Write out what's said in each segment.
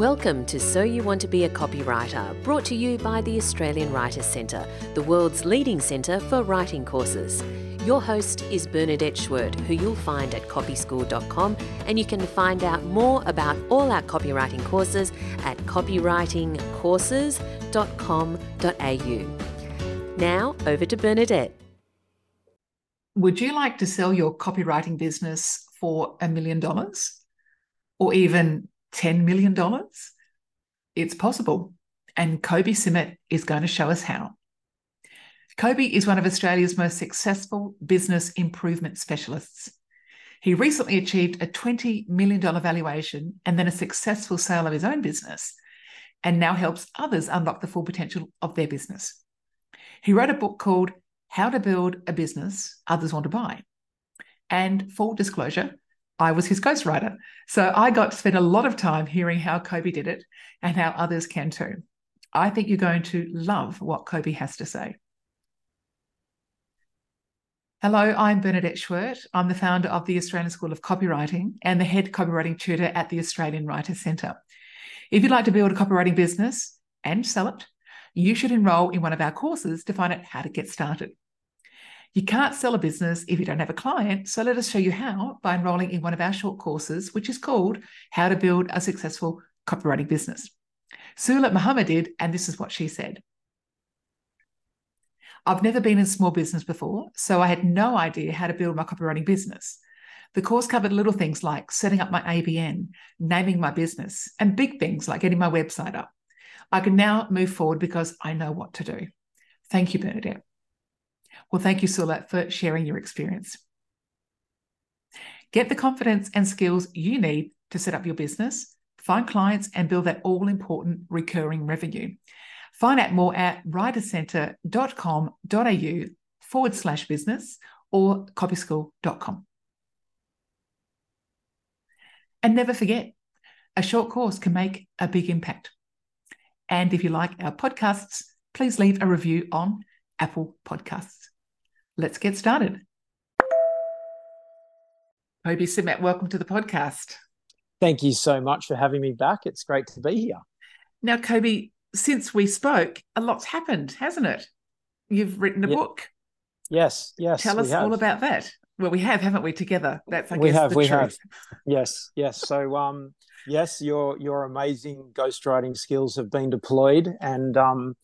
Welcome to So You Want to Be a Copywriter, brought to you by the Australian Writers Centre, the world's leading centre for writing courses. Your host is Bernadette Schwerdt, who you'll find at copyschool.com, and you can find out more about all our copywriting courses at copywritingcourses.com.au. Now, over to Bernadette. Would you like to sell your copywriting business for a million dollars or even $10 million? It's possible. And Kobi Simmat is going to show us how. Kobi is one of Australia's most successful business improvement specialists. He recently achieved a $20 million valuation and then a successful sale of his own business, and now helps others unlock the full potential of their business. He wrote a book called How to Build a Business Others Want to Buy. And full disclosure, I was his ghostwriter. So I got to spend a lot of time hearing how Kobi did it and how others can too. I think you're going to love what Kobi has to say. Hello, I'm Bernadette Schwerdt. I'm the founder of the Australian School of Copywriting and the head copywriting tutor at the Australian Writers Centre. If you'd like to build a copywriting business and sell it, you should enroll in one of our courses to find out how to get started. You can't sell a business if you don't have a client. So let us show you how by enrolling in one of our short courses, which is called How to Build a Successful Copywriting Business. Sula Muhammad did, and this is what she said. I've never been in small business before, so I had no idea how to build my copywriting business. The course covered little things like setting up my ABN, naming my business, and big things like getting my website up. I can now move forward because I know what to do. Thank you, Bernadette. Well, thank you, Sula, for sharing your experience. Get the confidence and skills you need to set up your business, find clients, and build that all important recurring revenue. Find out more at writerscentre.com.au forward slash business or copyschool.com. And never forget, a short course can make a big impact. And if you like our podcasts, please leave a review on Apple Podcasts. Let's get started. Kobi Simmat, welcome to the podcast. Thank you so much for having me back. It's great to be here. Now, Kobi, since we spoke, a lot's happened, hasn't it? You've written a yeah. book. Yes, yes. Tell us all about that. Well, we have, haven't we? Together. That's I we guess have, the we truth. have. Yes, yes. So, um, yes, your your amazing ghostwriting skills have been deployed, and um,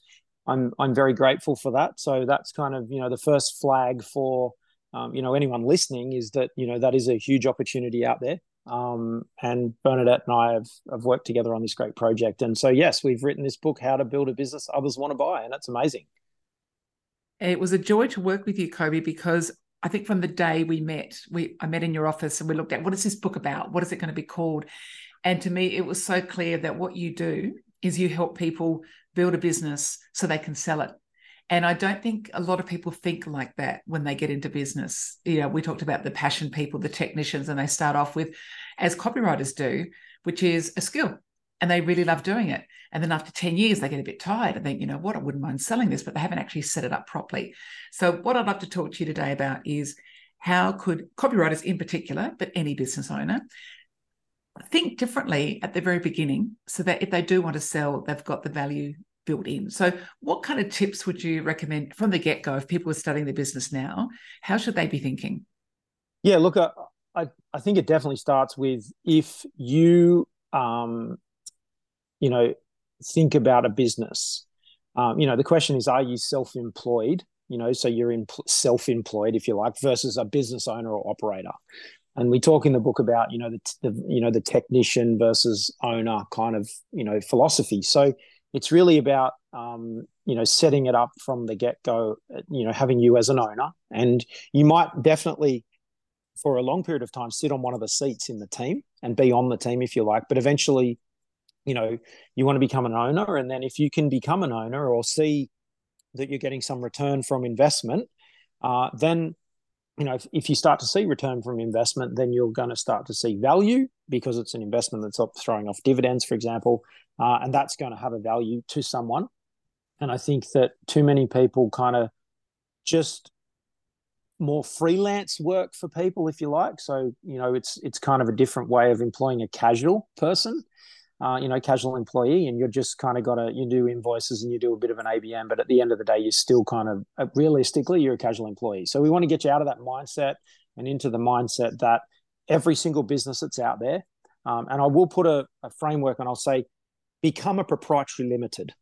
I'm I'm very grateful for that. So that's kind of you know the first flag for um, you know anyone listening is that you know that is a huge opportunity out there. Um, and Bernadette and I have, have worked together on this great project. And so yes, we've written this book, How to Build a Business Others Want to Buy, and that's amazing. It was a joy to work with you, Kobi, because I think from the day we met, we I met in your office and we looked at what is this book about? What is it going to be called? And to me, it was so clear that what you do is you help people build a business so they can sell it. And I don't think a lot of people think like that when they get into business. You know, we talked about the passion people, the technicians, and they start off with, as copywriters do, which is a skill. And they really love doing it. And then after 10 years, they get a bit tired and think, you know what, I wouldn't mind selling this, but they haven't actually set it up properly. So, what I'd love to talk to you today about is how could copywriters in particular, but any business owner, think differently at the very beginning so that if they do want to sell, they've got the value built in. So, what kind of tips would you recommend from the get go if people are starting their business now? How should they be thinking? Yeah, look, I, I, I think it definitely starts with if you, um, you know, think about a business. Um, you know, the question is, are you self employed? You know, so you're in self employed, if you like, versus a business owner or operator and we talk in the book about you know the, the, you know the technician versus owner kind of you know philosophy. So it's really about um, you know setting it up from the get-go you know having you as an owner. And you might definitely for a long period of time sit on one of the seats in the team and be on the team if you like. But eventually you know you want to become an owner. And then if you can become an owner or see that you're getting some return from investment uh, then you know, if, if you start to see return from investment, then you're going to start to see value because it's an investment that's throwing off dividends, for example, uh, and that's going to have a value to someone. And I think that too many people kind of just more freelance work for people, if you like. So you know, it's it's kind of a different way of employing a casual person. Uh, you know, casual employee, and you're just kind of got to you do invoices and you do a bit of an ABN, but at the end of the day, you're still kind of uh, realistically you're a casual employee. So we want to get you out of that mindset and into the mindset that every single business that's out there, um, and I will put a, a framework and I'll say, become a proprietary limited.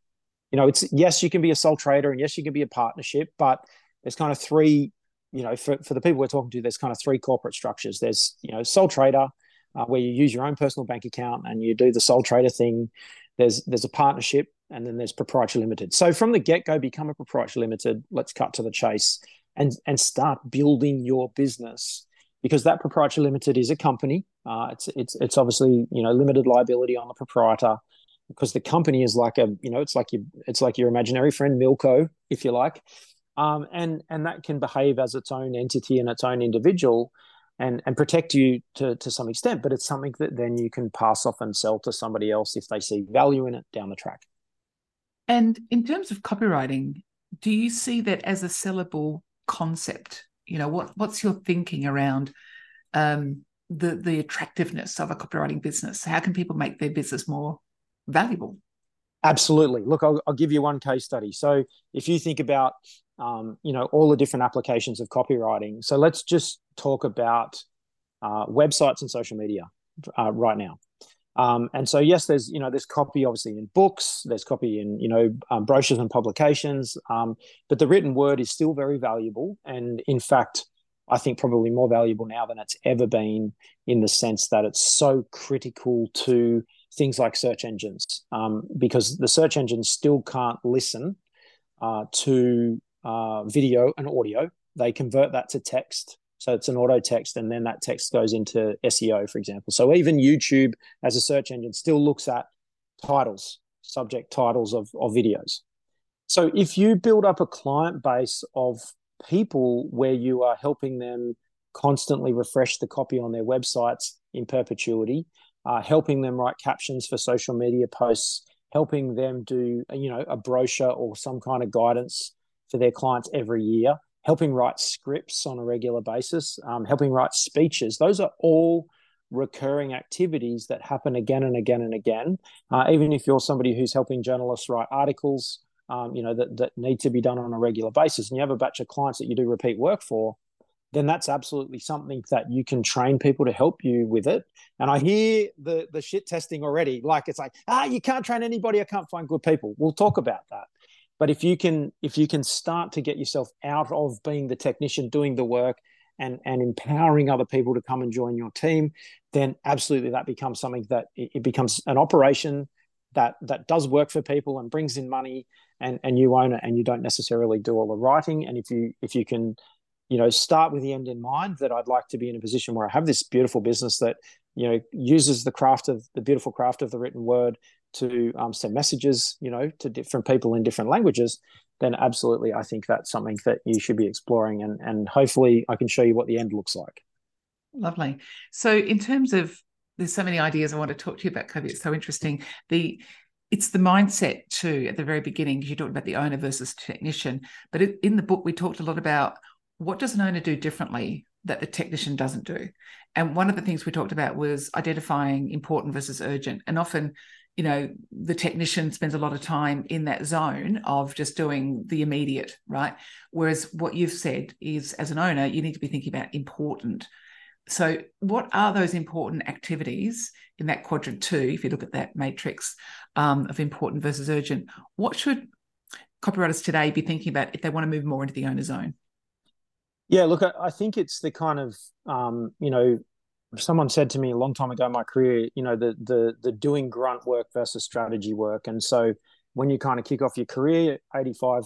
You know, it's yes, you can be a sole trader and yes, you can be a partnership, but there's kind of three you know, for, for the people we're talking to, there's kind of three corporate structures. There's, you know, sole trader, uh, where you use your own personal bank account and you do the sole trader thing. There's there's a partnership, and then there's proprietary limited. So from the get go, become a proprietary limited. Let's cut to the chase and and start building your business because that proprietary limited is a company. Uh, it's it's it's obviously you know limited liability on the proprietor because the company is like a you know it's like your it's like your imaginary friend Milko if you like, um, and and that can behave as its own entity and its own individual and and protect you to to some extent but it's something that then you can pass off and sell to somebody else if they see value in it down the track. And in terms of copywriting do you see that as a sellable concept? You know what what's your thinking around um, the the attractiveness of a copywriting business? How can people make their business more valuable? Absolutely. Look I'll, I'll give you one case study. So if you think about um, you know all the different applications of copywriting. So let's just talk about uh, websites and social media uh, right now. Um, and so yes, there's you know there's copy obviously in books, there's copy in you know um, brochures and publications, um, but the written word is still very valuable, and in fact, I think probably more valuable now than it's ever been in the sense that it's so critical to things like search engines um, because the search engines still can't listen uh, to uh, video and audio. They convert that to text. So it's an auto text, and then that text goes into SEO, for example. So even YouTube, as a search engine, still looks at titles, subject titles of, of videos. So if you build up a client base of people where you are helping them constantly refresh the copy on their websites in perpetuity, uh, helping them write captions for social media posts, helping them do you know a brochure or some kind of guidance for their clients every year, helping write scripts on a regular basis, um, helping write speeches. Those are all recurring activities that happen again and again and again. Uh, even if you're somebody who's helping journalists write articles, um, you know that that need to be done on a regular basis, and you have a batch of clients that you do repeat work for, then that's absolutely something that you can train people to help you with it. And I hear the the shit testing already, like it's like ah, you can't train anybody. I can't find good people. We'll talk about that but if you can if you can start to get yourself out of being the technician doing the work and and empowering other people to come and join your team then absolutely that becomes something that it becomes an operation that that does work for people and brings in money and and you own it and you don't necessarily do all the writing. And if you if you can you know start with the end in mind that i'd like to be in a position where i have this beautiful business that you know uses the craft of the beautiful craft of the written word to um, send messages, you know, to different people in different languages, then absolutely, I think that's something that you should be exploring, and and hopefully, I can show you what the end looks like. Lovely. So, in terms of, there's so many ideas I want to talk to you about, Kobi. It's so interesting. The it's the mindset too at the very beginning because you talked about the owner versus technician but in the book we talked a lot about what does an owner do differently that the technician doesn't do and one of the things we talked about was identifying important versus urgent and often you know the technician spends a lot of time in that zone of just doing the immediate right? Whereas what you've said is as an owner you need to be thinking about important. So what are those important activities in that quadrant two if you look at that matrix um, of important versus urgent? What should copywriters today be thinking about if they want to move more into the owner zone? Yeah look i, think it's the kind of um, you know someone said to me a long time ago in my career, you know, the the the doing grunt work versus strategy work. And so when you kind of kick off your career, 85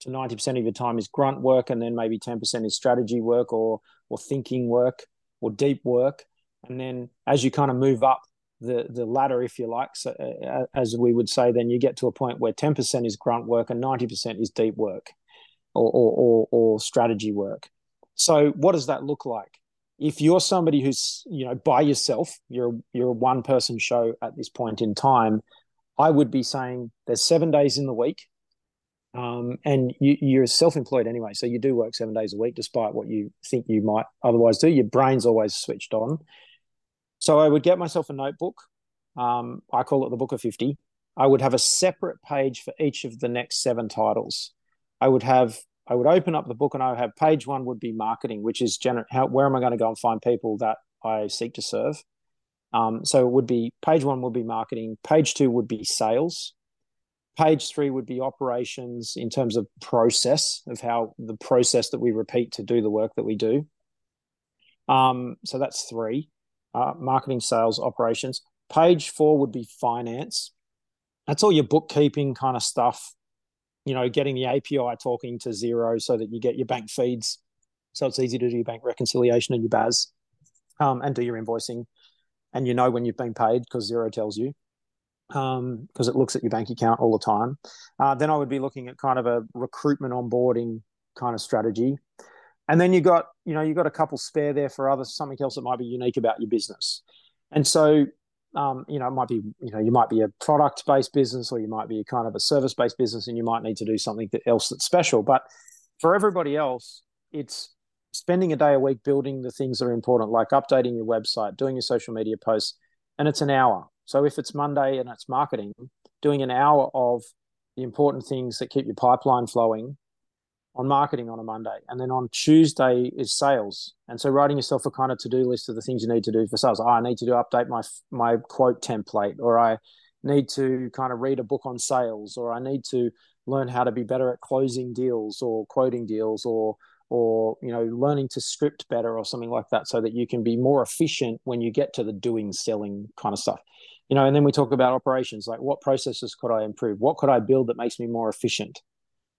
to 90% of your time is grunt work and then maybe 10% is strategy work or or thinking work or deep work. And then as you kind of move up the the ladder, if you like, so uh, as we would say, then you get to a point where 10% is grunt work and 90% is deep work or, or, or, or strategy work. So what does that look like? If you're somebody who's you know by yourself you're you're a one person show at this point in time i would be saying there's seven days in the week um, and you, you're self-employed anyway so you do work seven days a week despite what you think you might otherwise do your brain's always switched on so i would get myself a notebook Um, I call it the Book of 50. I would have a separate page for each of the next seven titles. I would have I would open up the book and I would have page one would be marketing, which is gener- how where am I going to go and find people that I seek to serve. Um, so it would be page one would be marketing, page two would be sales, page three would be operations in terms of process of how the process that we repeat to do the work that we do. Um, so that's three uh, marketing, sales, operations. Page four would be finance. That's all your bookkeeping kind of stuff. You know, getting the API talking to Xero so that you get your bank feeds. So it's easy to do your bank reconciliation and your BAS um, and do your invoicing. And you know when you've been paid because Xero tells you because um, it looks at your bank account all the time. Uh, then I would be looking at kind of a recruitment onboarding kind of strategy. And then you got, you know, you got a couple spare there for other something else that might be unique about your business. And so, um, you know, it might be, you know, you might be a product based business or you might be a kind of a service based business and you might need to do something else that's special. But for everybody else, it's spending a day a week building the things that are important, like updating your website, doing your social media posts, and it's an hour. So if it's Monday and it's marketing, doing an hour of the important things that keep your pipeline flowing on marketing on a Monday. And then on Tuesday is sales. And so writing yourself a kind of to-do list of the things you need to do for sales. Oh, I need to do update my my quote template, or I need to kind of read a book on sales, or I need to learn how to be better at closing deals or quoting deals or or you know learning to script better or something like that so that you can be more efficient when you get to the doing selling kind of stuff you know and then we talk about operations like what processes could i improve what could i build that makes me more efficient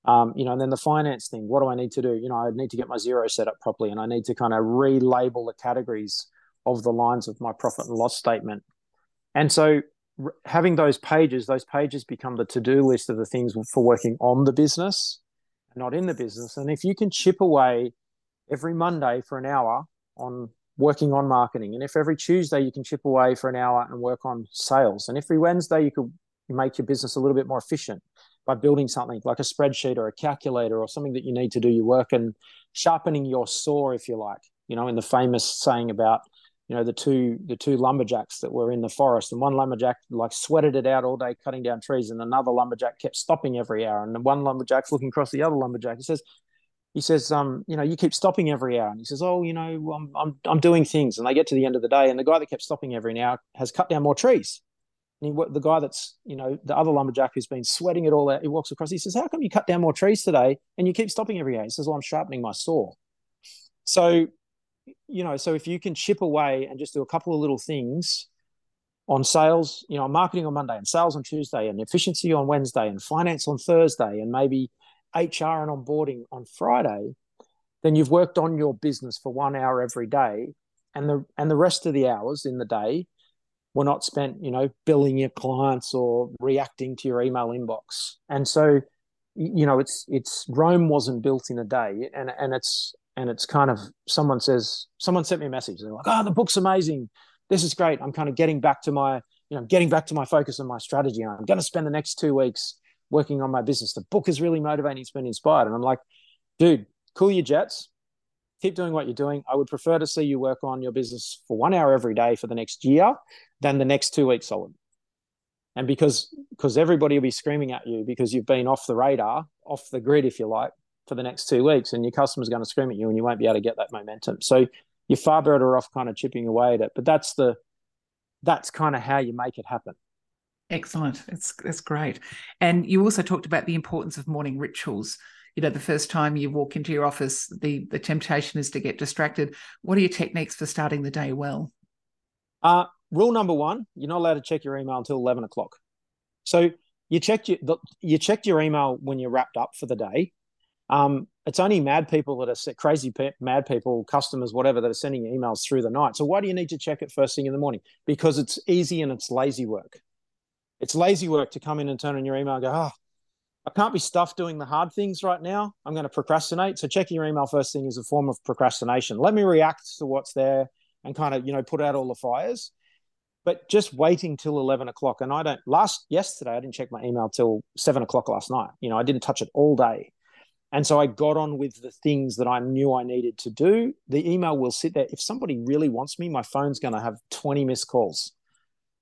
um, you know and then the finance thing what do i need to do you know i need to get my Xero set up properly and i need to kind of relabel the categories of the lines of my profit and loss statement and so having those pages those pages become the to-do list of the things for working on the business not in the business. And if you can chip away every Monday for an hour on working on marketing, and if every Tuesday you can chip away for an hour and work on sales, and every Wednesday you could make your business a little bit more efficient by building something like a spreadsheet or a calculator or something that you need to do your work and sharpening your saw, if you like. You know, in the famous saying about you know the two the two lumberjacks that were in the forest and one lumberjack like sweated it out all day cutting down trees and another lumberjack kept stopping every hour and the one lumberjack's looking across the other lumberjack. He says he says um you know you keep stopping every hour. And he says oh you know I'm, I'm i'm doing things. And they get to the end of the day and the guy that kept stopping every hour has cut down more trees and he, the guy that's you know the other lumberjack who's been sweating it all out he walks across he says how come you cut down more trees today and you keep stopping every day? he says well i'm sharpening my saw so you know, so if you can chip away and just do a couple of little things on sales, you know, marketing on Monday and sales on Tuesday and efficiency on Wednesday and finance on Thursday and maybe HR and onboarding on Friday, then you've worked on your business for one hour every day. And the and the rest of the hours in the day were not spent, you know, billing your clients or reacting to your email inbox. And so, you know, it's it's Rome wasn't built in a day. And and it's and it's kind of someone says someone sent me a message. They're like oh the book's amazing. This is great. I'm kind of getting back to my you know getting back to my focus and my strategy. I'm going to spend the next two weeks working on my business. The book is really motivating it's been inspired. And i'm like dude cool your jets keep doing what you're doing i would prefer to see you work on your business for one hour every day for the next year than the next two weeks solid and because because everybody will be screaming at you because you've been off the radar off the grid if you like for the next two weeks, and your customer's going to scream at you, and you won't be able to get that momentum. So you're far better off kind of chipping away at it. But that's the that's kind of how you make it happen. Excellent. It's it's great. And you also talked about the importance of morning rituals. You know, the first time you walk into your office, the the temptation is to get distracted. What are your techniques for starting the day well? Uh, rule number one: you're not allowed to check your email until eleven o'clock. So you checked your you checked your email when you're wrapped up for the day, um, it's only mad people that are crazy mad people, customers, whatever, that are sending emails through the night. So why do you need to check it first thing in the morning? Because it's easy and it's lazy work. It's lazy work to come in and turn on your email and go, oh, I can't be stuffed doing the hard things right now. I'm going to procrastinate. So checking your email first thing is a form of procrastination. Let me react to what's there and kind of, you know, put out all the fires. But just waiting till 11 o'clock. And I don't, last, yesterday, I didn't check my email till seven o'clock last night. You know, I didn't touch it all day and so I got on with the things that I knew I needed to do. The email will sit there. If somebody really wants me, my phone's going to have 20 missed calls,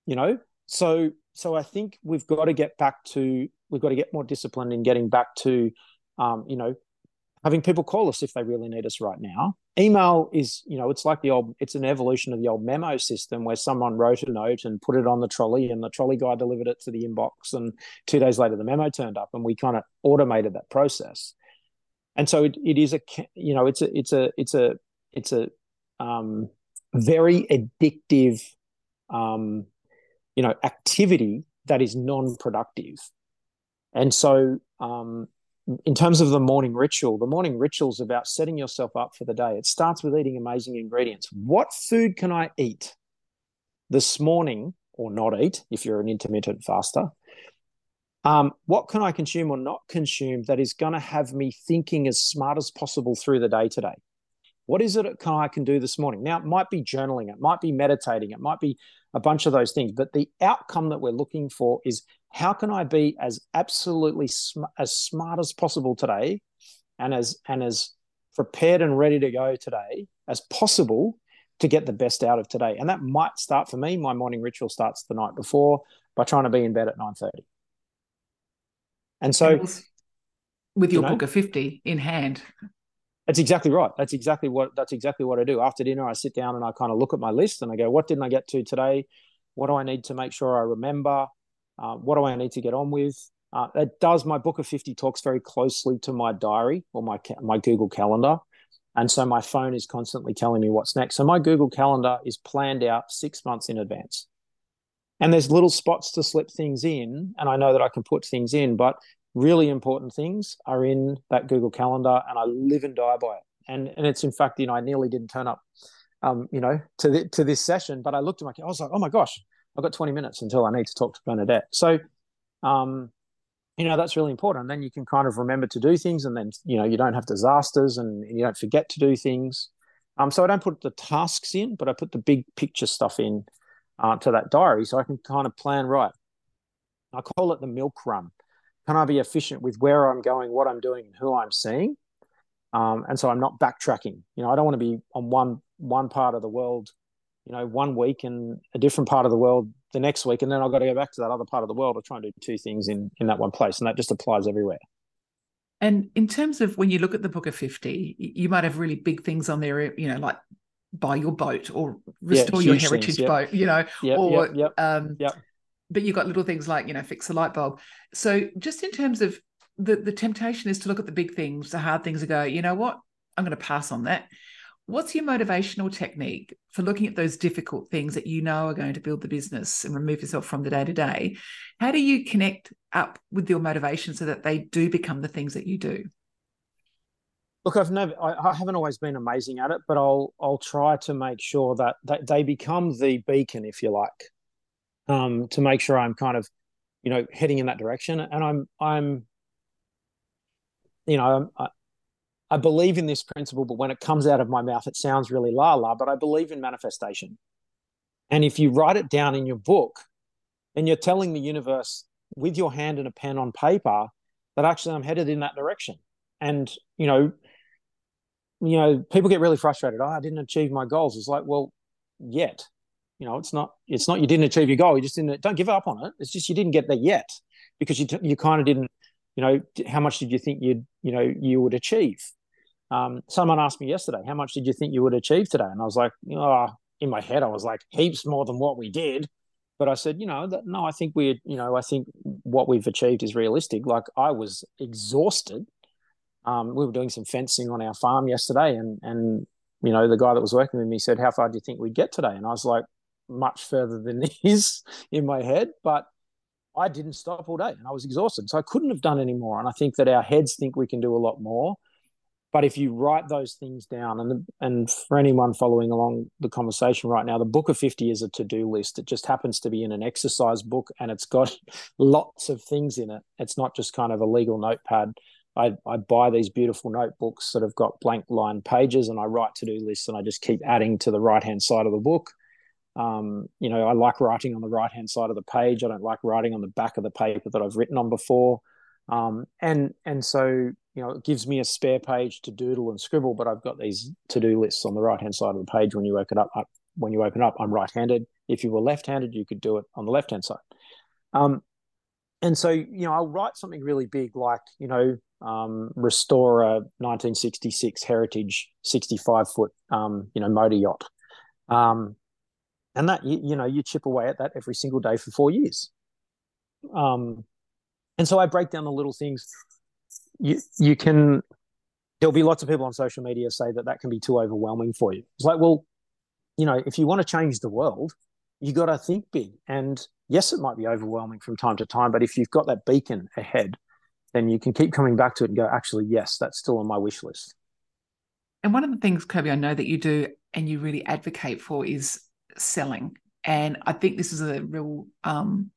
you know? so so I think we've got to get back to we've got to get more disciplined in getting back to, um, you know, having people call us if they really need us right now. Email is, you know, it's like the old, it's an evolution of the old memo system where someone wrote a note and put it on the trolley and the trolley guy delivered it to the inbox. And two days later, the memo turned up and we kind of automated that process. And so it, it is a, you know, it's a, it's a, it's a, it's a um, very addictive, um, you know, activity that is non-productive. And so um, in terms of the morning ritual, the morning ritual is about setting yourself up for the day. It starts with eating amazing ingredients. What food can I eat this morning or not eat if you're an intermittent faster? Um, what can I consume or not consume that is going to have me thinking as smart as possible through the day today? What is it can I can do this morning? Now, it might be journaling, it might be meditating, it might be a bunch of those things, but the outcome that we're looking for is how can I be as absolutely sm- as smart as possible today, and as and as prepared and ready to go today as possible to get the best out of today. And that might start for me. My morning ritual starts the night before by trying to be in bed at nine thirty. And so, with your you know, book of fifty in hand, that's exactly right. That's exactly what that's exactly what I do. After dinner, I sit down and I kind of look at my list and I go, what didn't I get to today? What do I need to make sure I remember? Uh, what do I need to get on with? Uh, it does. My book of fifty talks very closely to my diary or my my Google Calendar, and so my phone is constantly telling me what's next. So my Google Calendar is planned out six months in advance, and there's little spots to slip things in, and I know that I can put things in, but really important things are in that Google Calendar, and I live and die by it. And and it's in fact, you know, I nearly didn't turn up, um, you know, to the, to this session, but I looked at my, I was like, oh my gosh, I've got 20 minutes until I need to talk to Bernadette. So, um, you know, that's really important. And then you can kind of remember to do things, and then you know, you don't have disasters, and you don't forget to do things. Um, so I don't put the tasks in, but I put the big picture stuff in uh, to that diary, so I can kind of plan right. I call it the milk run can I be efficient with where I'm going, what I'm doing, and who I'm seeing? Um, and so I'm not backtracking. You know, I don't want to be on one one part of the world, you know, one week and a different part of the world the next week, and then I've got to go back to that other part of the world or try and do two things in in that one place, and that just applies everywhere. And in terms of when you look at the Book of Fifty, you might have really big things on there, you know, like buy your boat or restore yeah, your heritage things, yep. boat, you know, yep, or yep, um, but you've got little things like you know fix the light bulb. So just in terms of the the temptation is to look at the big things the hard things and go you know what? I'm going to pass on that. What's your motivational technique for looking at those difficult things that you know are going to build the business and remove yourself from the day to day how do you connect up with your motivation so that they do become the things that you do? Look, I've never, I, haven't always been amazing at it, but I'll, I'll try to make sure that, that they become the beacon, if you like um, to make sure I'm kind of, you know, heading in that direction. And I'm, I'm, you know, I, I believe in this principle, but when it comes out of my mouth, it sounds really la la. But I believe in manifestation. And if you write it down in your book, and you're telling the universe with your hand and a pen on paper that actually I'm headed in that direction. And you know, you know, people get really frustrated. Oh, I didn't achieve my goals. It's like, well, yet you know, it's not it's not you didn't achieve your goal. You just didn't. Don't give up on it. It's just you didn't get there yet because you you kind of didn't. You know, how much did you think you'd you know you would achieve? Um, someone asked me yesterday, how much did you think you would achieve today? And I was like, oh, in my head, I was like, heaps more than what we did. But I said, you know, that, no, I think we, you know, I think what we've achieved is realistic. Like I was exhausted. Um, we were doing some fencing on our farm yesterday, and and you know, the guy that was working with me said, "How far do you think we'd get today?" And I was like, much further than is in my head, but I didn't stop all day and I was exhausted. So I couldn't have done any more. And I think that our heads think we can do a lot more. But if you write those things down, and and for anyone following along the conversation right now, the book of 50 is a to do list. It just happens to be in an exercise book and it's got lots of things in it. It's not just kind of a legal notepad. I, I buy these beautiful notebooks that have got blank line pages and I write to do lists and I just keep adding to the right hand side of the book um, you know, I like writing on the right hand side of the page. I don't like writing on the back of the paper that I've written on before. Um, and and so you know, it gives me a spare page to doodle and scribble. But I've got these to do lists on the right hand side of the page when you it up. when you open up, I'm right-handed. If you were left-handed, you could do it on the left-hand side. Um, and so, you know, I'll write something really big like, you know, um, restore a 1966 heritage 65 foot, um, you know, motor yacht. Um, and that, you, you, know, you chip away at that every single day for four years. Um, and so I break down the little things. You, you can, there'll be lots of people on social media say that that can be too overwhelming for you. It's like, well, you know, if you want to change the world, you got to think big. And yes, it might be overwhelming from time to time, but if you've got that beacon ahead, then you can keep coming back to it and go, actually, yes, that's still on my wish list. And one of the things, Kobi, I know that you do and you really advocate for is selling. And I think this is a real um,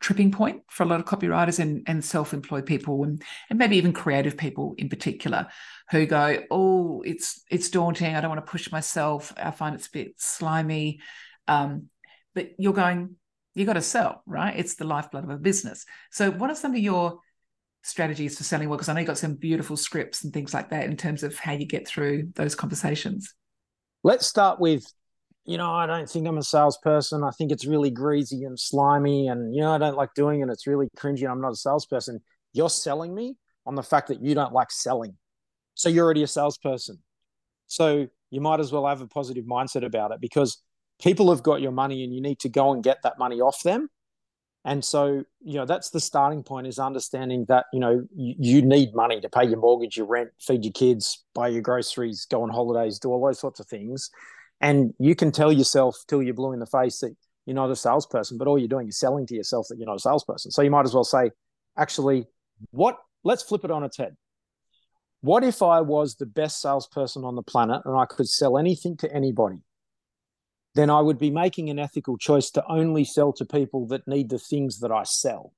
tripping point for a lot of copywriters and, and self-employed people and, and maybe even creative people in particular who go, oh, it's it's daunting. I don't want to push myself. I find it's a bit slimy. Um, but you're going, you got to sell, right? It's the lifeblood of a business. So, what are some of your strategies for selling well? Because I know you got some beautiful scripts and things like that in terms of how you get through those conversations. Let's start with, you know, I don't think I'm a salesperson. I think it's really greasy and slimy, and you know, I don't like doing it. It's really cringy. I'm not a salesperson. You're selling me on the fact that you don't like selling, so you're already a salesperson. So you might as well have a positive mindset about it because people have got your money and you need to go and get that money off them and so you know that's the starting point is understanding that you know you, you, need money to pay your mortgage your rent feed your kids buy your groceries go on holidays do all those sorts of things and you can tell yourself till you're blue in the face that you're not a salesperson but all you're doing is selling to yourself that you're not a salesperson. So you might as well say actually what let's flip it on its head. What if i was the best salesperson on the planet and i could sell anything to anybody? Then I would be making an ethical choice to only sell to people that need the things that I sell.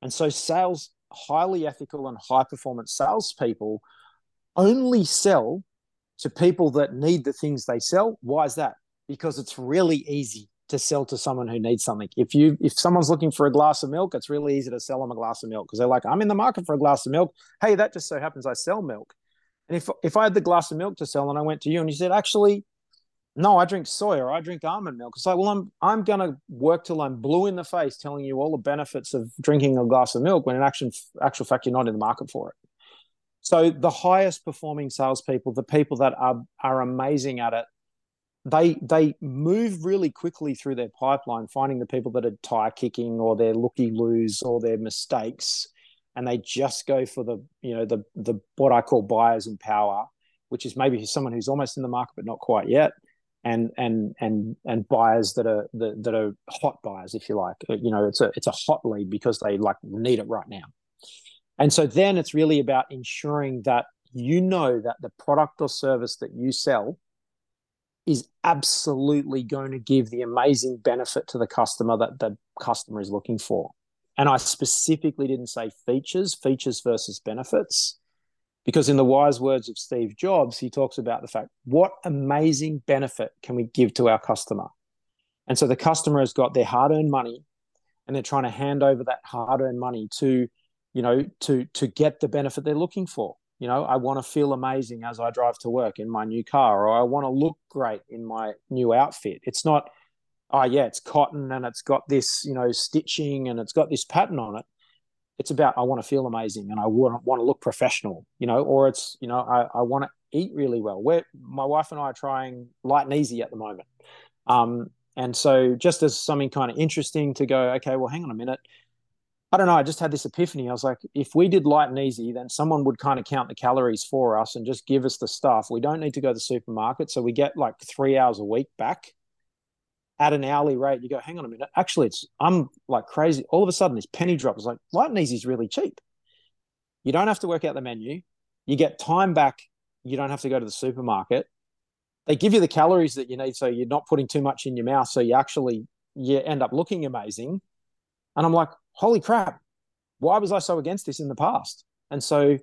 And so, sales, highly ethical and high performance salespeople only sell to people that need the things they sell. Why is that? Because it's really easy to sell to someone who needs something. If you if someone's looking for a glass of milk, it's really easy to sell them a glass of milk because they're like, I'm in the market for a glass of milk. Hey, that just so happens I sell milk. And if if I had the glass of milk to sell and I went to you and you said, actually, no, I drink soy or I drink almond milk. It's like, well, I'm I'm gonna work till I'm blue in the face telling you all the benefits of drinking a glass of milk when in action actual fact you're not in the market for it. So the highest performing salespeople, the people that are are amazing at it, they they move really quickly through their pipeline, finding the people that are tire kicking or their looky loos or their mistakes, and they just go for the you know the the what I call buyers in power, which is maybe someone who's almost in the market but not quite yet and and and and buyers that are that, that are hot buyers, if you like. You know, it's a it's a hot lead because they like need it right now. And so then it's really about ensuring that you know that the product or service that you sell is absolutely going to give the amazing benefit to the customer that the customer is looking for. And I specifically didn't say features, features versus benefits. Because in the wise words of Steve Jobs, he talks about the fact what amazing benefit can we give to our customer? And so the customer has got their hard-earned money and they're trying to hand over that hard-earned money to, you know, to to get the benefit they're looking for. You know, I want to feel amazing as I drive to work in my new car, or I want to look great in my new outfit. It's not, oh yeah, it's cotton and it's got this, you know, stitching and it's got this pattern on it it's about I want to feel amazing and I want, to look professional, you know, or it's, you know, I, I want to eat really well. Where my wife and I are trying light and easy at the moment. Um, and so just as something kind of interesting to go, okay, well, hang on a minute. I don't know. I just had this epiphany. I was like, if we did light and easy, then someone would kind of count the calories for us and just give us the stuff. We don't need to go to the supermarket. So we get like three hours a week back at an hourly rate, you go, hang on a minute. Actually, it's I'm like crazy. All of a sudden, this penny drop is like light and easy is really cheap. You don't have to work out the menu. You get time back. You don't have to go to the supermarket. They give you the calories that you need, so you're not putting too much in your mouth. So you actually you end up looking amazing. And I'm like, holy crap! Why was I so against this in the past? And so,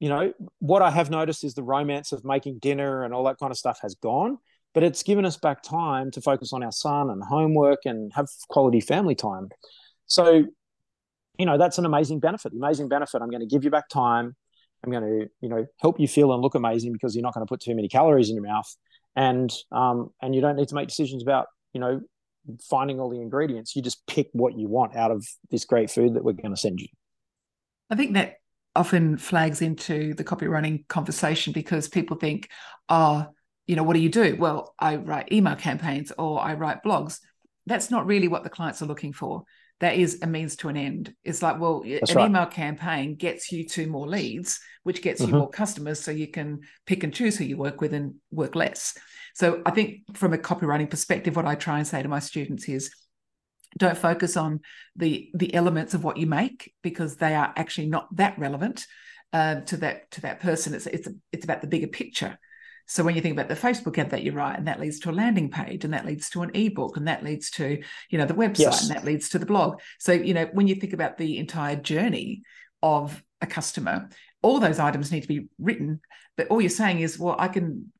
you know, what I have noticed is the romance of making dinner and all that kind of stuff has gone but it's given us back time to focus on our son and homework and have quality family time. So, you know, that's an amazing benefit. Amazing benefit. I'm going to give you back time. I'm going to, you know, help you feel and look amazing because you're not going to put too many calories in your mouth. and um, and you don't need to make decisions about you know finding all the ingredients. You just pick what you want out of this great food that we're going to send you. I think that often flags into the copywriting conversation because people think, oh, you know, what do you do? Well, I write email campaigns or I write blogs. That's not really what the clients are looking for. That is a means to an end. It's like, well, That's an right. email campaign gets you to more leads, which gets mm-hmm. you more customers, so you can pick and choose who you work with and work less. So I think from a copywriting perspective, what I try and say to my students is don't focus on the the elements of what you make because they are actually not that relevant uh, to that to that person. It's it's it's about the bigger picture. So when you think about the Facebook ad that you write, and that leads to a landing page, and that leads to an ebook, and that leads to you know the website, yes. and that leads to the blog. So you know when you think about the entire journey of a customer, all those items need to be written. But all you're saying is, well, I can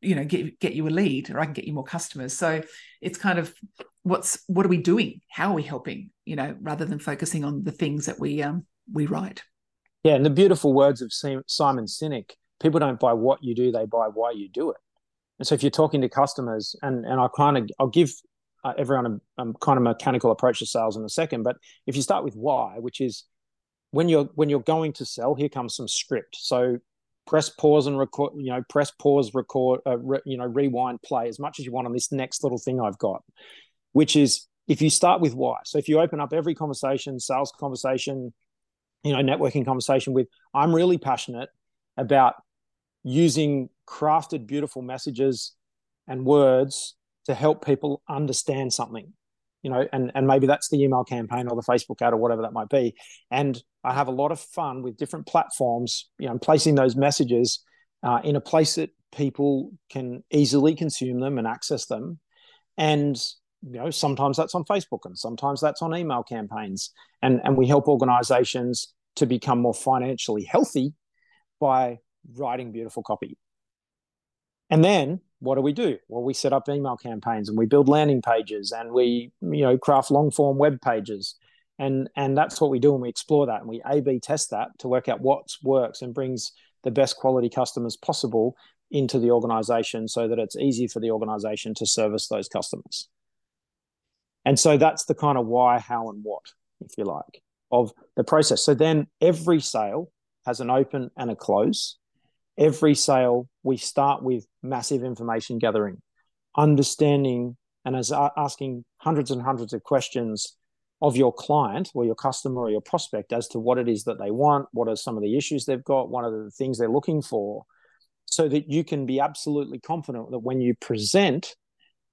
you know get get you a lead or i can get you more customers so it's kind of what's what are we doing how are we helping you know rather than focusing on the things that we um we write yeah and the beautiful words of simon sinek people don't buy what you do they buy why you do it. And so if you're talking to customers and and i kind of i'll give uh, everyone a, kind of mechanical approach to sales in a second but if you start with why which is when you're when you're going to sell here comes some script. So press pause and record you know press pause record uh, re, you know rewind play as much as you want on this next little thing i've got which is if you start with why. So if you open up every conversation sales conversation you know networking conversation with i'm really passionate about using crafted beautiful messages and words to help people understand something you know, and and maybe that's the email campaign or the Facebook ad or whatever that might be. And I have a lot of fun with different platforms, you know, placing those messages uh, in a place that people can easily consume them and access them. And you know, sometimes that's on Facebook and sometimes that's on email campaigns. And and we help organizations to become more financially healthy by writing beautiful copy. And then what do we do? Well, we set up email campaigns and we build landing pages and we, you know, craft long form web pages. And, and that's what we do and we explore that and we A B test that to work out what works and brings the best quality customers possible into the organization so that it's easy for the organization to service those customers. And so that's the kind of why, how, and what, if you like, of the process. So then every sale has an open and a close every sale we start with massive information gathering understanding and as uh, asking hundreds and hundreds of questions of your client or your customer or your prospect as to what it is that they want what are some of the issues they've got what are the things they're looking for so that you can be absolutely confident that when you present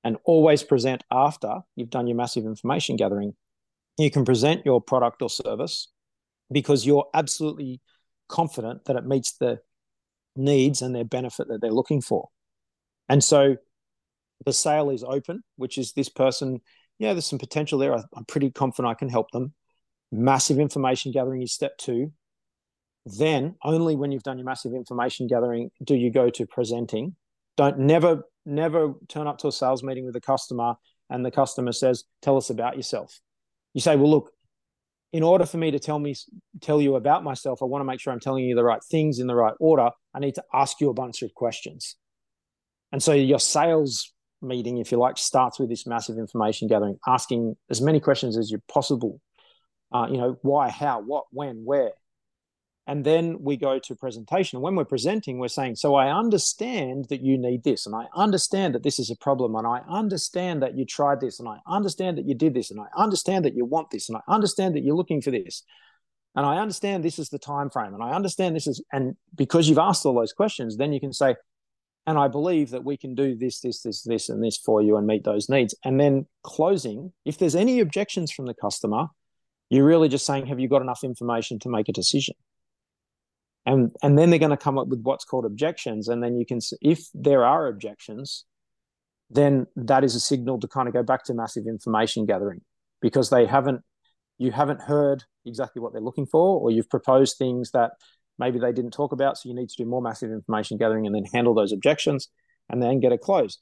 and always present after you've done your massive information gathering you can present your product or service because you're absolutely confident that it meets the needs and their benefit that they're looking for. And so the sale is open, which is this person, yeah, there's some potential there. I'm pretty confident I can help them. Massive information gathering is step two. Then, only when you've done your massive information gathering do you go to presenting. Don't never, never turn up to a sales meeting with a customer and the customer says, Tell us about yourself. You say, Well, look, in order for me to tell me tell you about myself i want to make sure i'm telling you the right things in the right order. I need to ask you a bunch of questions. And so your sales meeting if you like starts with this massive information gathering asking as many questions as you possible. Uh, you know why how what when where and then we go to presentation. When we're presenting, we're saying, So I understand that you need this, and I understand that this is a problem, and I understand that you tried this, and I understand that you did this, and I understand that you want this, and I understand that you're looking for this. And I understand this is the time frame, and I understand this is, and because you've asked all those questions, then you can say, and I believe that we can do this, this, this, this, and this for you and meet those needs. And then closing, if there's any objections from the customer, you're really just saying, have you got enough information to make a decision? And and then they're going to come up with what's called objections. And then you can if there are objections then that is a signal to kind of go back to massive information gathering because they haven't you haven't heard exactly what they're looking for or you've proposed things that maybe they didn't talk about so you need to do more massive information gathering and then handle those objections and then get it closed.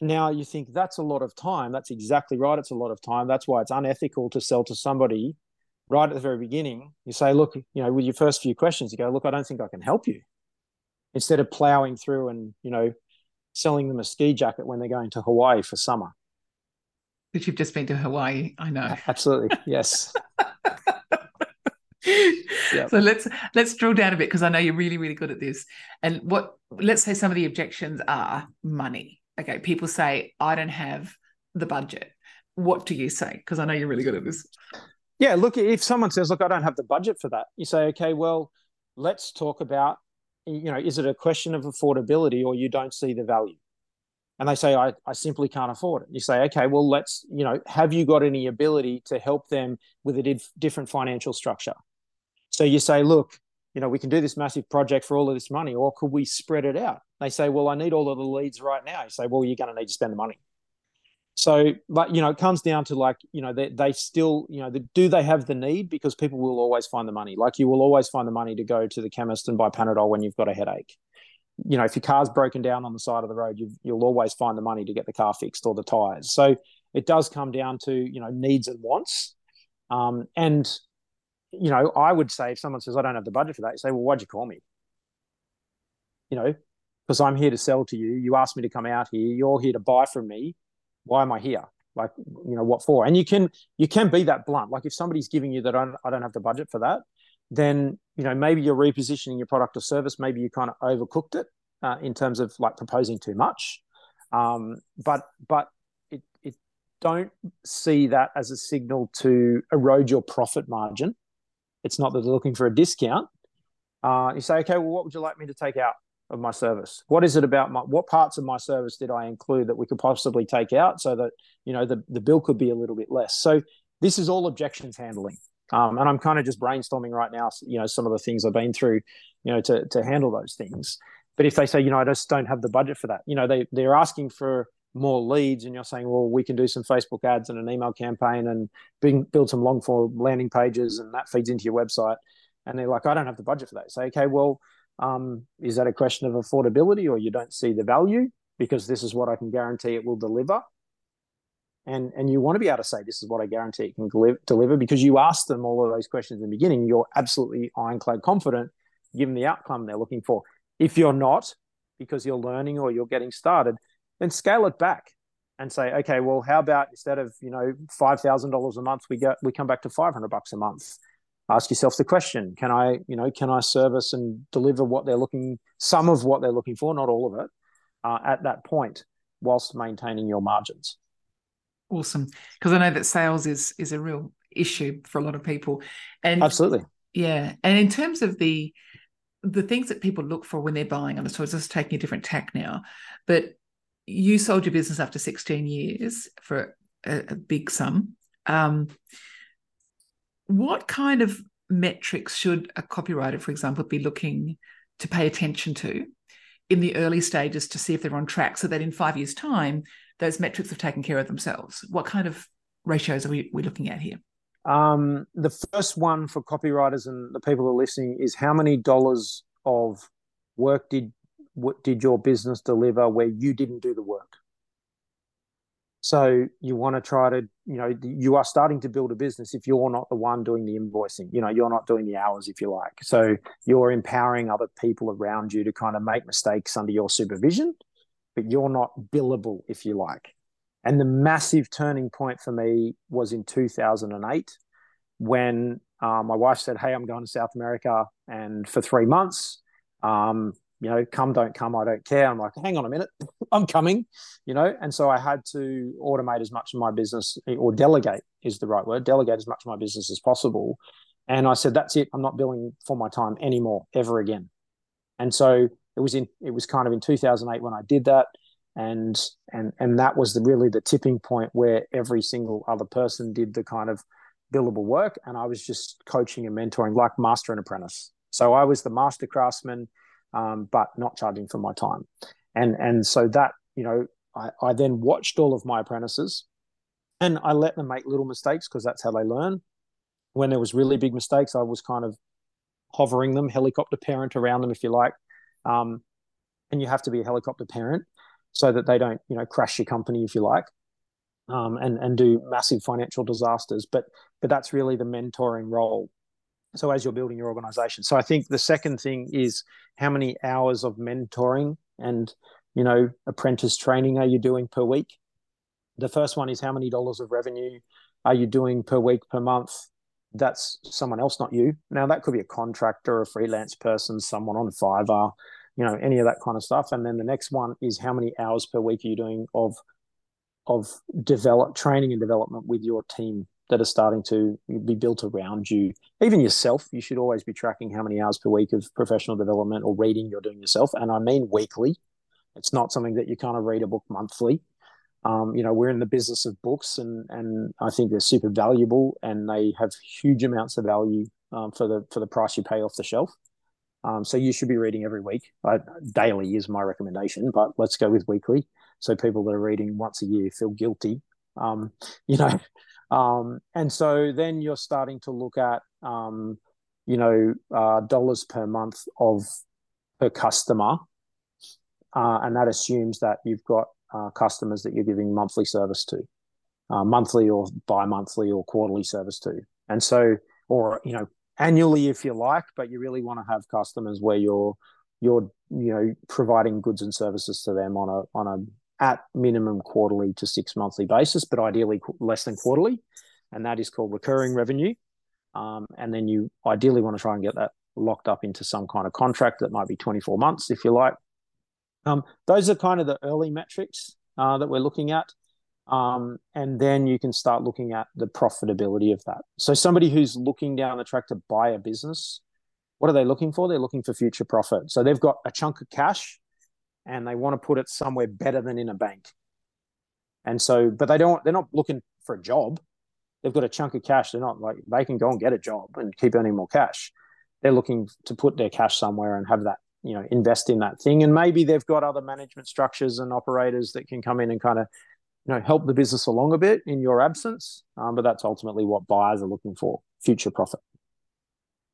Now you think that's a lot of time. That's exactly right. It's a lot of time. That's why it's unethical to sell to somebody right at the very beginning, you say, look, you know, with your first few questions, you go, look, I don't think I can help you. Instead of plowing through and, you know, selling them a ski jacket when they're going to Hawaii for summer. But you've just been to Hawaii, I know. Absolutely, yes. yep. So let's let's drill down a bit because I know you're really really good at this. And what let's say some of the objections are money. Okay, people say I don't have the budget. What do you say? Because I know you're really good at this. Yeah, look, if someone says, "Look, I don't have the budget for that," you say, "Okay, well, let's talk about, you know, is it a question of affordability or you don't see the value?" And they say, I, I simply can't afford it. You say, okay, well, let's, you know, have you got any ability to help them with a dif- different financial structure? So you say, look, you know, we can do this massive project for all of this money, or could we spread it out? They say, well, I need all of the leads right now. You say, well, you're going to need to spend the money. So, but you know, it comes down to like, you know, they, they still, you know, the, do they have the need? Because people will always find the money. Like you will always find the money to go to the chemist and buy Panadol when you've got a headache you know, if your car's broken down on the side of the road, you will always find the money to get the car fixed or the tires. So it does come down to you know needs and wants. Um, and you know, I would say if someone says I don't have the budget for that, you say, well, why'd you call me? You know, because I'm here to sell to you. You asked me to come out here. You're here to buy from me. Why am I here? Like, you know, what for? And you can you can be that blunt. Like if somebody's giving you that I don't, I don't have the budget for that, then you know maybe you're repositioning your product or service. Maybe you kind of overcooked it uh, in terms of like proposing too much. Um, but but it, it don't see that as a signal to erode your profit margin. It's not that they're looking for a discount. Uh, you say, okay, well, what would you like me to take out of my service? What is it about my what parts of my service did I include that we could possibly take out so that you know the, the bill could be a little bit less? So this is all objections handling. Um, and I'm kind of just brainstorming right now, you know, some of the things I've been through, you know, to, to handle those things. But if they say, you know, I just don't have the budget for that, you know, they, they're asking for more leads and you're saying, well, we can do some Facebook ads and an email campaign and bring, build some long form landing pages and that feeds into your website. And they're like, I don't have the budget for that. Say, okay, well, um, is that a question of affordability or you don't see the value? Because this is what I can guarantee it will deliver and and you want to be able to say this is what I guarantee it can deliver because you asked them all of those questions in the beginning. You're absolutely ironclad confident, given the outcome they're looking for. If you're not, because you're learning or you're getting started, then scale it back and say, okay, well, how about instead of you know five thousand dollars a month, we get we come back to five hundred bucks a month. Ask yourself the question: Can I, you know, can I service and deliver what they're looking, some of what they're looking for, not all of it, uh, at that point, whilst maintaining your margins? awesome because I know that sales is is a real issue for a lot of people. And absolutely, yeah. And in terms of the the things that people look for when they're buying, and so it's just taking a different tack now, but you sold your business after 16 years for a, a big sum. Um, what kind of metrics should a copywriter, for example, be looking to pay attention to in the early stages to see if they're on track so that in five years' time those metrics have taken care of themselves? What kind of ratios are we, we looking at here? Um, the first one for copywriters and the people who are listening is how many dollars of work did what did your business deliver where you didn't do the work? So you want to try to, you know, you are starting to build a business if you're not the one doing the invoicing. You know, you're not doing the hours if you like. So you're empowering other people around you to kind of make mistakes under your supervision but you're not billable, if you like. And the massive turning point for me was in 2008 when uh, my wife said, Hey, I'm going to South America. And for three months, um, you know, come, don't come, I don't care. I'm like, hang on a minute, I'm coming, you know. And so I had to automate as much of my business, or delegate is the right word, delegate as much of my business as possible. And I said, that's it. I'm not billing for my time anymore, ever again. And so it was in it was kind of in 2008 when I did that, and and and that was the really the tipping point where every single other person did the kind of billable work, and I was just coaching and mentoring like master and apprentice. So I was the master craftsman, um, but not charging for my time, and and so that you know I, I then watched all of my apprentices, and I let them make little mistakes because that's how they learn. When there was really big mistakes, I was kind of hovering them, helicopter parent around them, if you like, um, and you have to be a helicopter parent so that they don't, you know, crash your company if you like, um, and and do massive financial disasters. But but that's really the mentoring role. So as you're building your organization, so I think the second thing is how many hours of mentoring and you know, apprentice training are you doing per week? The first one is how many dollars of revenue are you doing per week, per month? That's someone else, not you. Now, that could be a contractor, a freelance person, someone on Fiverr, you know, any of that kind of stuff. And then the next one is how many hours per week are you doing of of develop training and development with your team that are starting to be built around you. Even yourself, you should always be tracking how many hours per week of professional development or reading you're doing yourself. And I mean weekly. It's not something that you kind of read a book monthly. Um, you know, we're in the business of books, and and I think they're super valuable, and they have huge amounts of value um, for the for the price you pay off the shelf. Um, so you should be reading every week. Daily is my recommendation, but let's go with weekly. So people that are reading once a year feel guilty, um, you know. Um, and so then you're starting to look at, um, you know, uh, dollars per month of per customer, uh, and that assumes that you've got uh, customers that you're giving monthly service to, uh, monthly or bi-monthly or quarterly service to, and so or you know annually if you like, but you really want to have customers where you're you're you know providing goods and services to them on a on a at minimum quarterly to six monthly basis, but ideally less than quarterly, and that is called recurring revenue. Um, and then you ideally want to try and get that locked up into some kind of contract that might be 24 months if you like um, those are kind of the early metrics uh, that we're looking at. Um, and then you can start looking at the profitability of that. So, somebody who's looking down the track to buy a business, what are they looking for? They're looking for future profit. So, they've got a chunk of cash and they want to put it somewhere better than in a bank. And so, but they don't, they're not looking for a job. They've got a chunk of cash. They're not like they can go and get a job and keep earning more cash. They're looking to put their cash somewhere and have that you know invest in that thing and maybe they've got other management structures and operators that can come in and kind of you know help the business along a bit in your absence um, but that's ultimately what buyers are looking for future profit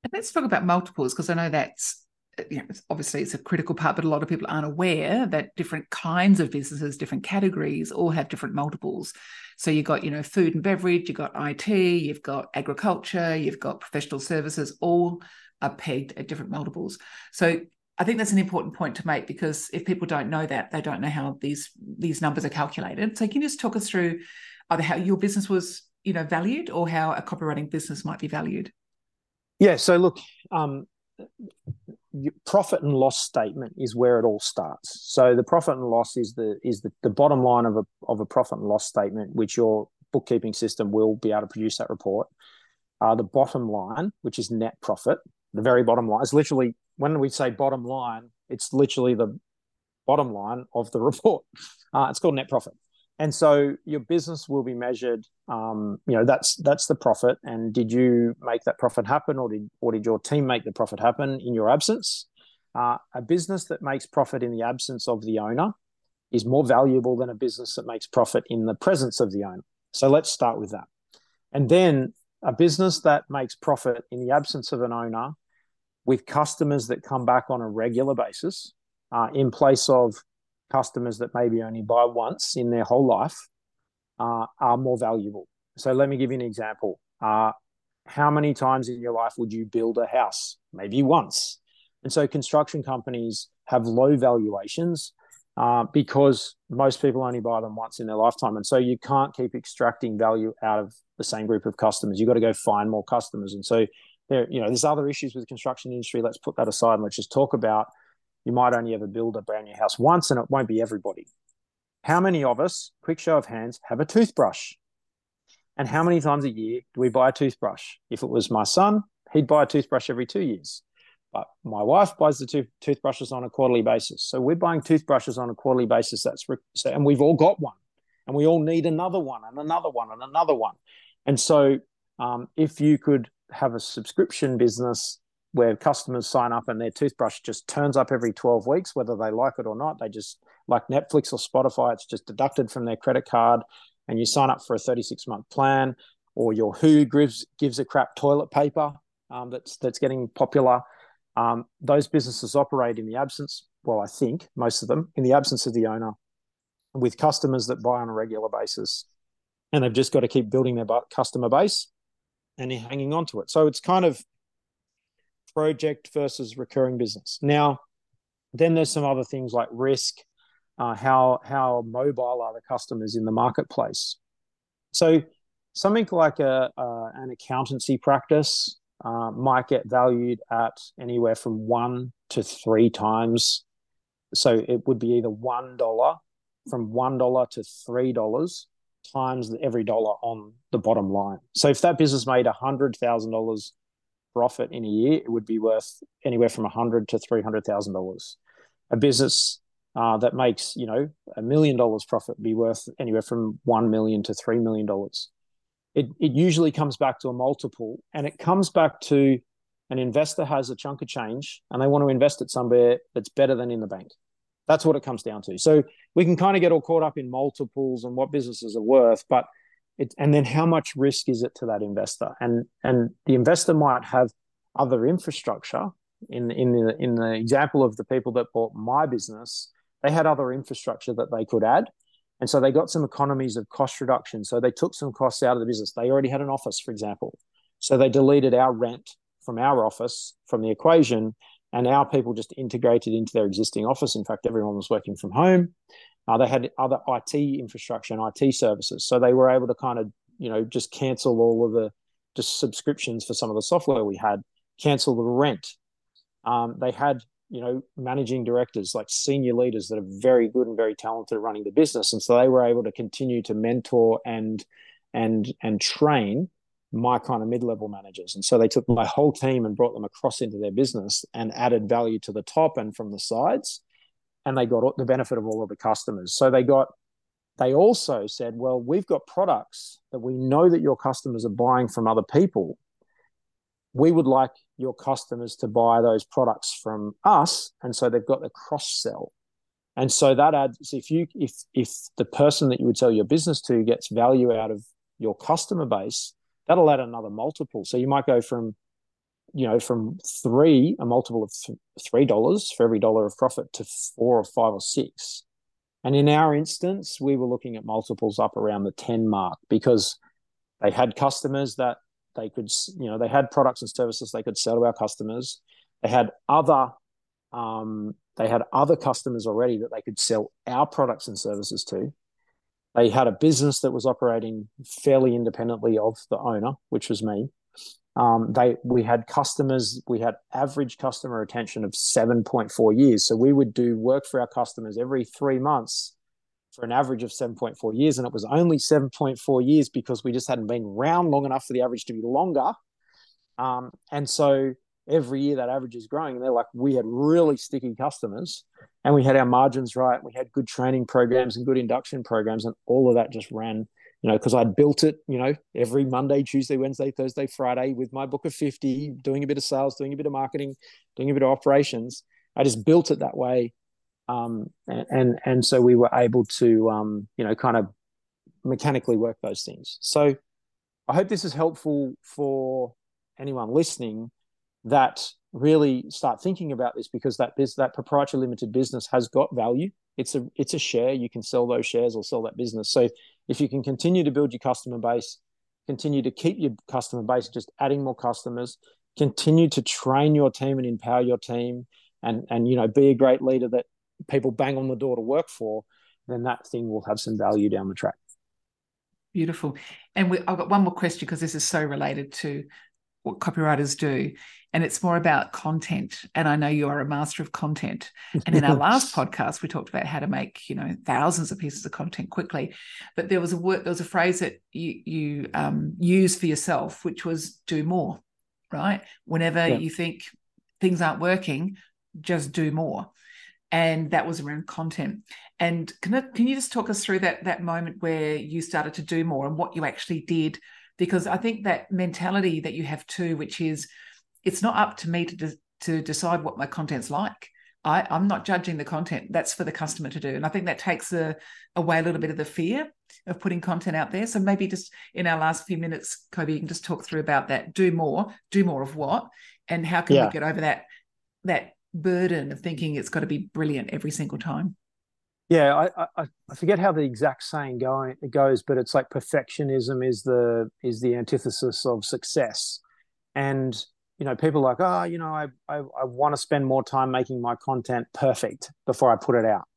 and let's talk about multiples because i know that's you know, obviously it's a critical part, but a lot of people aren't aware that different kinds of businesses, different categories, all have different multiples. So you've got, you know, food and beverage, you've got IT, you've got agriculture, you've got professional services, all are pegged at different multiples. So I think that's an important point to make because if people don't know that, they don't know how these these numbers are calculated. So can you just talk us through either how your business was, you know, valued or how a copywriting business might be valued? Yeah. So look, um, profit and loss statement is where it all starts. So the profit and loss is the is the, the bottom line of a of a profit and loss statement, which your bookkeeping system will be able to produce that report. Uh, the bottom line, which is net profit, the very bottom line is literally when we say bottom line, it's literally the bottom line of the report. Uh, it's called net profit, and so your business will be measured. Um, you know, that's that's the profit. And did you make that profit happen, or did or did your team make the profit happen in your absence? Uh, a business that makes profit in the absence of the owner is more valuable than a business that makes profit in the presence of the owner. So let's start with that. And then a business that makes profit in the absence of an owner with customers that come back on a regular basis uh, in place of customers that maybe only buy once in their whole life uh, are more valuable. So let me give you an example. Uh, how many times in your life would you build a house? Maybe once. And so construction companies have low valuations uh, because most people only buy them once in their lifetime. And so you can't keep extracting value out of the same group of customers. You've got to go find more customers. And so there, you know, there's other issues with the construction industry. Let's put that aside and let's just talk about you might only ever build a brand new house once and it won't be everybody. How many of us, quick show of hands, have a toothbrush? And how many times a year do we buy a toothbrush? If it was my son, he'd buy a toothbrush every two years. But my wife buys the tooth- toothbrushes on a quarterly basis. So we're buying toothbrushes on a quarterly basis. That's re- and we've all got one, and we all need another one, and another one, and another one. And so, um, if you could have a subscription business where customers sign up and their toothbrush just turns up every 12 weeks, whether they like it or not. They just, like Netflix or Spotify, it's just deducted from their credit card and you sign up for a 36 month plan, or your Who gives, gives a crap toilet paper um, that's, that's getting popular. Um, those businesses operate in the absence, well, I think most of them, in the absence of the owner, with customers that buy on a regular basis. And they've just got to keep building their customer base and hanging on to it. So it's kind of project versus recurring business. Now, then there's some other things like risk. uh, how how mobile are the customers in the marketplace. So something like a, a an accountancy practice uh, might get valued at anywhere from one to three times. So it would be either one dollar from one dollar to three dollars times every dollar on the bottom line. So if that business made a hundred thousand dollars profit in a year, it would be worth anywhere from a hundred to three hundred thousand dollars. A business uh, that makes you know a million dollars profit be worth anywhere from one million to three million dollars. It it usually comes back to a multiple, and it comes back to an investor has a chunk of change and they want to invest it somewhere that's better than in the bank. That's what it comes down to. So we can kind of get all caught up in multiples and what businesses are worth, but it, and then how much risk is it to that investor? And and the investor might have other infrastructure. In in the in the example of the people that bought my business, they had other infrastructure that they could add. And so they got some economies of cost reduction. So they took some costs out of the business. They already had an office, for example. So they deleted our rent from our office from the equation and our people just integrated into their existing office. In fact, everyone was working from home. Uh, they had other IT infrastructure and IT services, so they were able to kind of you know just cancel all of the just subscriptions for some of the software we had, cancel the rent. Um, they had you know managing directors like senior leaders that are very good and very talented at running the business, and so they were able to continue to mentor and and and train my kind of mid-level managers. And so they took my whole team and brought them across into their business and added value to the top and from the sides and they got the benefit of all of the customers. So they got they also said well we've got products that we know that your customers are buying from other people. We would like your customers to buy those products from us. And so they've got the cross sell and so that adds if you if if the person that you would sell your business to gets value out of your customer base that'll add another multiple. So you might go from, you know, from three, a multiple of th- three dollars for every dollar of profit to four or five or six. And in our instance, we were looking at multiples up around the 10 mark because they had customers that they could, you know, they had products and services they could sell to our customers. They had other, um, they had other customers already that they could sell our products and services to. They had a business that was operating fairly independently of the owner, which was me. Um, they we had customers. We had average customer retention of seven point four years. So we would do work for our customers every three months for an average of seven point four years, and it was only seven point four years because we just hadn't been around long enough for the average to be longer. Um, and so every year that average is growing. And they're like, we had really sticky customers and we had our margins right. We had good training programs and good induction programs, and all of that just ran, you know, because I'd built it, you know, every Monday, Tuesday, Wednesday, Thursday, Friday with my book of 50, doing a bit of sales, doing a bit of marketing, doing a bit of operations. I just built it that way. Um, and, and, so we were able to, um, you know, kind of mechanically work those things. So I hope this is helpful for anyone listening that really start thinking about this because that biz, that proprietary limited business has got value. It's a it's a share. You can sell those shares or sell that business. So if you can continue to build your customer base, continue to keep your customer base, just adding more customers, continue to train your team and empower your team, and and you know be a great leader that people bang on the door to work for, then that thing will have some value down the track. Beautiful. And we, I've got one more question because this is so related to what copywriters do and it's more about content. And i know you are a master of content. And in our last podcast we talked about how to make you know thousands of pieces of content quickly. But there was a word there was a phrase that you you um, use for yourself which was do more right? Whenever yeah. you think things aren't working just do more. And that was around content. And can, I, can you just talk us through that that moment where you started to do more and what you actually did because I think that mentality that you have too, which is it's not up to me to de- to decide what my content's like. I, I'm not judging the content. That's for the customer to do. And I think that takes a, away a little bit of the fear of putting content out there. So maybe just in our last few minutes, Kobi, you can just talk through about that. Do more, do more of what? And how can yeah. we get over that that burden of thinking it's got to be brilliant every single time? Yeah, I, I, I forget how the exact saying going it goes, but it's like perfectionism is the is the antithesis of success, and you know people like oh you know I I, I want to spend more time making my content perfect before I put it out,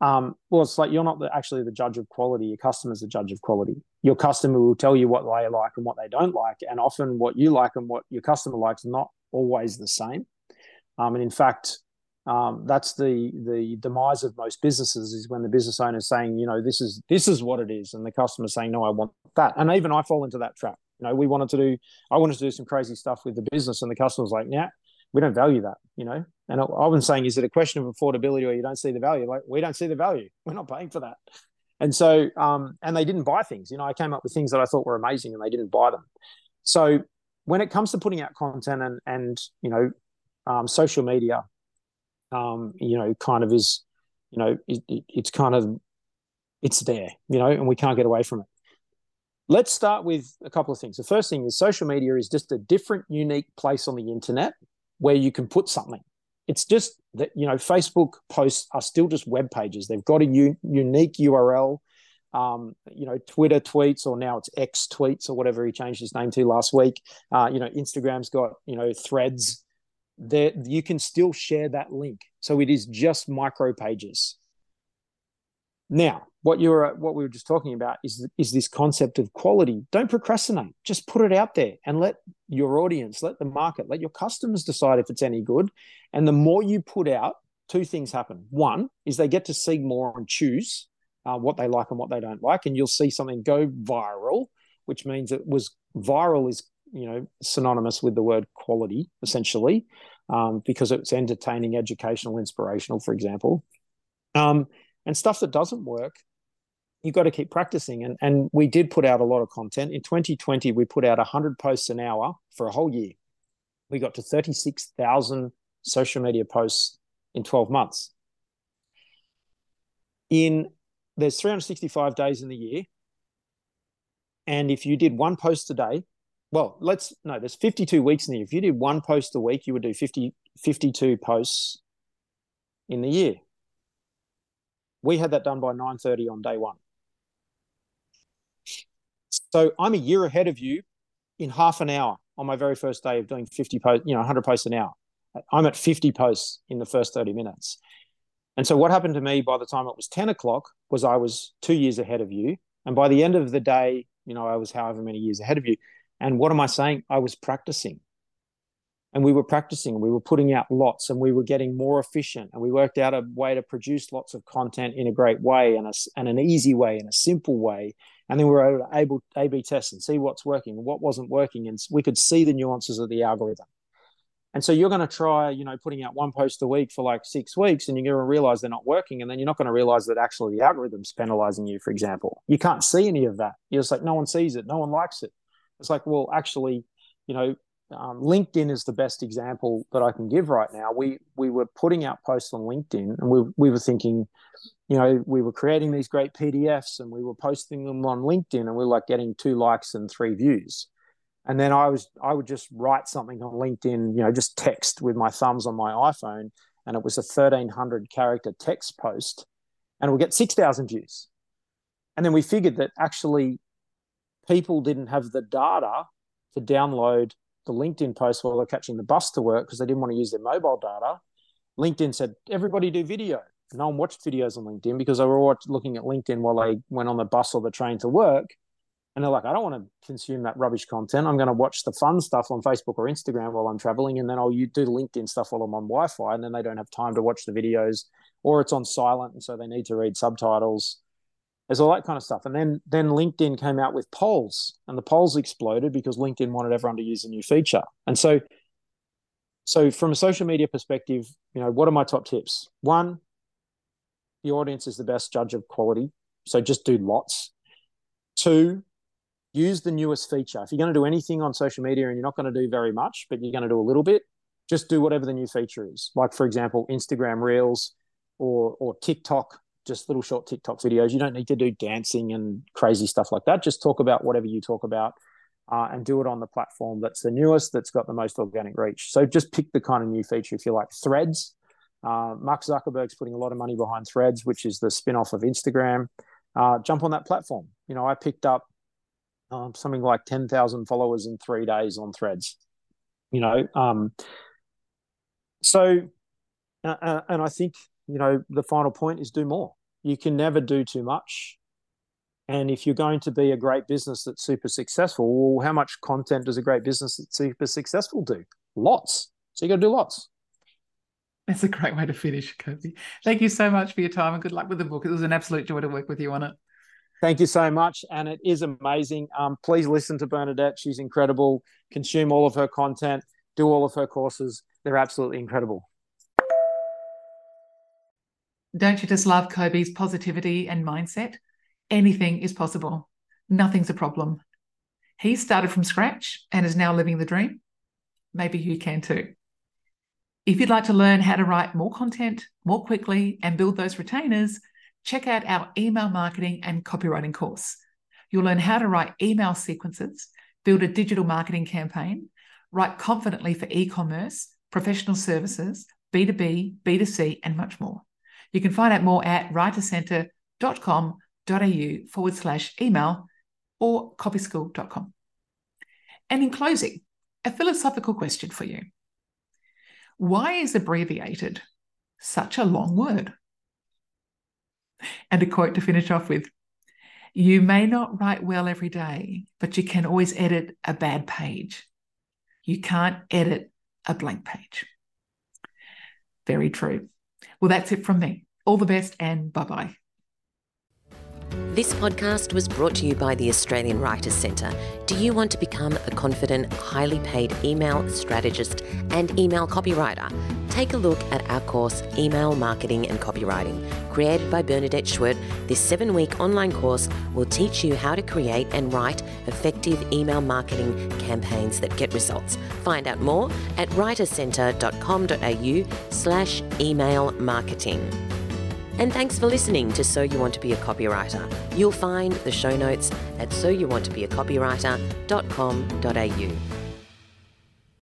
Um, well, it's like you're not the, actually the judge of quality. Your customer's the judge of quality. Your customer will tell you what they like and what they don't like, and often what you like and what your customer likes not always the same. Um, and in fact, um, that's the the demise of most businesses is when the business owner is saying, you know, this is this is what it is, and the customer saying, no, I want that. And even I fall into that trap. You know, we wanted to do, I wanted to do some crazy stuff with the business, and the customer's like, yeah, we don't value that. You know, and I, was saying, is it a question of affordability or you don't see the value? Like, we don't see the value. We're not paying for that. And so, um, and they didn't buy things. You know, I came up with things that I thought were amazing, and they didn't buy them. So when it comes to putting out content and and you know, um, social media um, you know, kind of is, you know, it, it, it's kind of, it's there, you know, and we can't get away from it. Let's start with a couple of things. The first thing is social media is just a different, unique place on the internet where you can put something. It's just that, you know, Facebook posts are still just web pages. They've got a u- unique URL. Um, you know, Twitter tweets, or now it's X tweets, or whatever he changed his name to last week. Uh, you know, Instagram's got you know threads there you can still share that link. So it is just micro pages. Now, what you're what we were just talking about is is this concept of quality. Don't procrastinate. Just put it out there and let your audience, let the market, let your customers decide if it's any good. And the more you put out, two things happen. One is they get to see more and choose uh, what they like and what they don't like, and you'll see something go viral, which means it was viral is you know synonymous with the word quality essentially um, because it's entertaining educational inspirational for example. Um, and stuff that doesn't work you've got to keep practicing. And, and we did put out a lot of content. In 2020 we put out 100 posts an hour for a whole year. We got to 36000 social media posts in 12 months. In there's 365 days in the year. And if you did one post a day well, let's no, there's 52 weeks in the year. If you did one post a week, you would do 50, 52 posts in the year. We had that done by 9:30 on day one. So I'm a year ahead of you in half an hour on my very first day of doing 50 posts, you know, 100 posts an hour. I'm at 50 posts in the first 30 minutes. And so what happened to me by the time it was 10 o'clock was I was two years ahead of you. And by the end of the day, you know, I was however many years ahead of you. And what am I saying? I was practicing. And we were practicing, we were putting out lots and we were getting more efficient. And we worked out a way to produce lots of content in a great way and, a, and an easy way and a simple way. And then we were able to A B test and see what's working and what wasn't working. And we could see the nuances of the algorithm. And so you're going to try, you know, putting out one post a week for like six weeks, and you're going to realize they're not working. And then you're not going to realize that actually the algorithm's penalizing you, for example. You can't see any of that. You're just like, no one sees it, no one likes it. It's like, well, actually, you know, um, LinkedIn is the best example that I can give right now. We we were putting out posts on LinkedIn, and we we were thinking, you know, we were creating these great PDFs, and we were posting them on LinkedIn, and we were like getting two likes and three views. And then I was I would just write something on LinkedIn, you know, just text with my thumbs on my iPhone, and it was a thirteen hundred character text post, and we'll get six thousand views. And then we figured that actually people didn't have the data to download the LinkedIn post while they're catching the bus to work because they didn't want to use their mobile data. LinkedIn said, everybody do video. No one watched videos on LinkedIn because they were all looking at LinkedIn while they went on the bus or the train to work. And they're like, I don't want to consume that rubbish content. I'm going to watch the fun stuff on Facebook or Instagram while I'm traveling. And then I'll do LinkedIn stuff while I'm on Wi Fi. And then they don't have time to watch the videos or it's on silent. And so they need to read subtitles there's all that kind of stuff. And then then LinkedIn came out with polls, and the polls exploded because LinkedIn wanted everyone to use a new feature. And so, so from a social media perspective, you know, what are my top tips? One, the audience is the best judge of quality, so just do lots. Two, use the newest feature. If you're going to do anything on social media and you're not going to do very much, but you're going to do a little bit, just do whatever the new feature is. Like for example, Instagram Reels or or TikTok just little short TikTok videos. You don't need to do dancing and crazy stuff like that. Just talk about whatever you talk about uh, and do it on the platform that's the newest, that's got the most organic reach. So just pick the kind of new feature if you like. Threads. Uh, Mark Zuckerberg's putting a lot of money behind Threads, which is the spin off of Instagram. Uh, jump on that platform. You know, I picked up um, something like 10,000 followers in three days on Threads. You know, um, so, uh, uh, and I think you know, the final point is do more. you can never do too much. And if you're going to be a great business that's super successful, well, how much content does a great business that's super successful do? Lots. So you got to do lots. That's a great way to finish, Kobi. Thank you so much for your time and good luck with the book. It was an absolute joy to work with you on it. Thank you so much. And it is amazing. Um, please listen to Bernadette. She's incredible. Consume all of her content, do all of her courses. They're absolutely incredible. Don't you just love Kobi's positivity and mindset? Anything is possible, nothing's a problem. He started from scratch and is now living the dream. Maybe you can too. If you'd like to learn how to write more content more quickly and build those retainers, check out our email marketing and copywriting course. You'll learn how to write email sequences, build a digital marketing campaign, write confidently for e commerce, professional services, B2B, B2C, and much more. You can find out more at writerscentre.com.au forward slash email or copyschool.com. And in closing, a philosophical question for you. Why is abbreviated such a long word? And a quote to finish off with You may not write well every day, but you can always edit a bad page. You can't edit a blank page. Very true. Well, that's it from me. All the best and bye bye. This podcast was brought to you by the Australian Writers Centre. Do you want to become a confident, highly paid email strategist and email copywriter? Take a look at our course, Email Marketing and Copywriting. Created by Bernadette Schwerdt, this seven week online course will teach you how to create and write effective email marketing campaigns that get results. Find out more at writerscentre.com.au slash email marketing. And thanks for listening to So You Want to Be a Copywriter. You'll find the show notes at soyouwanttobeacopywriter.com.au.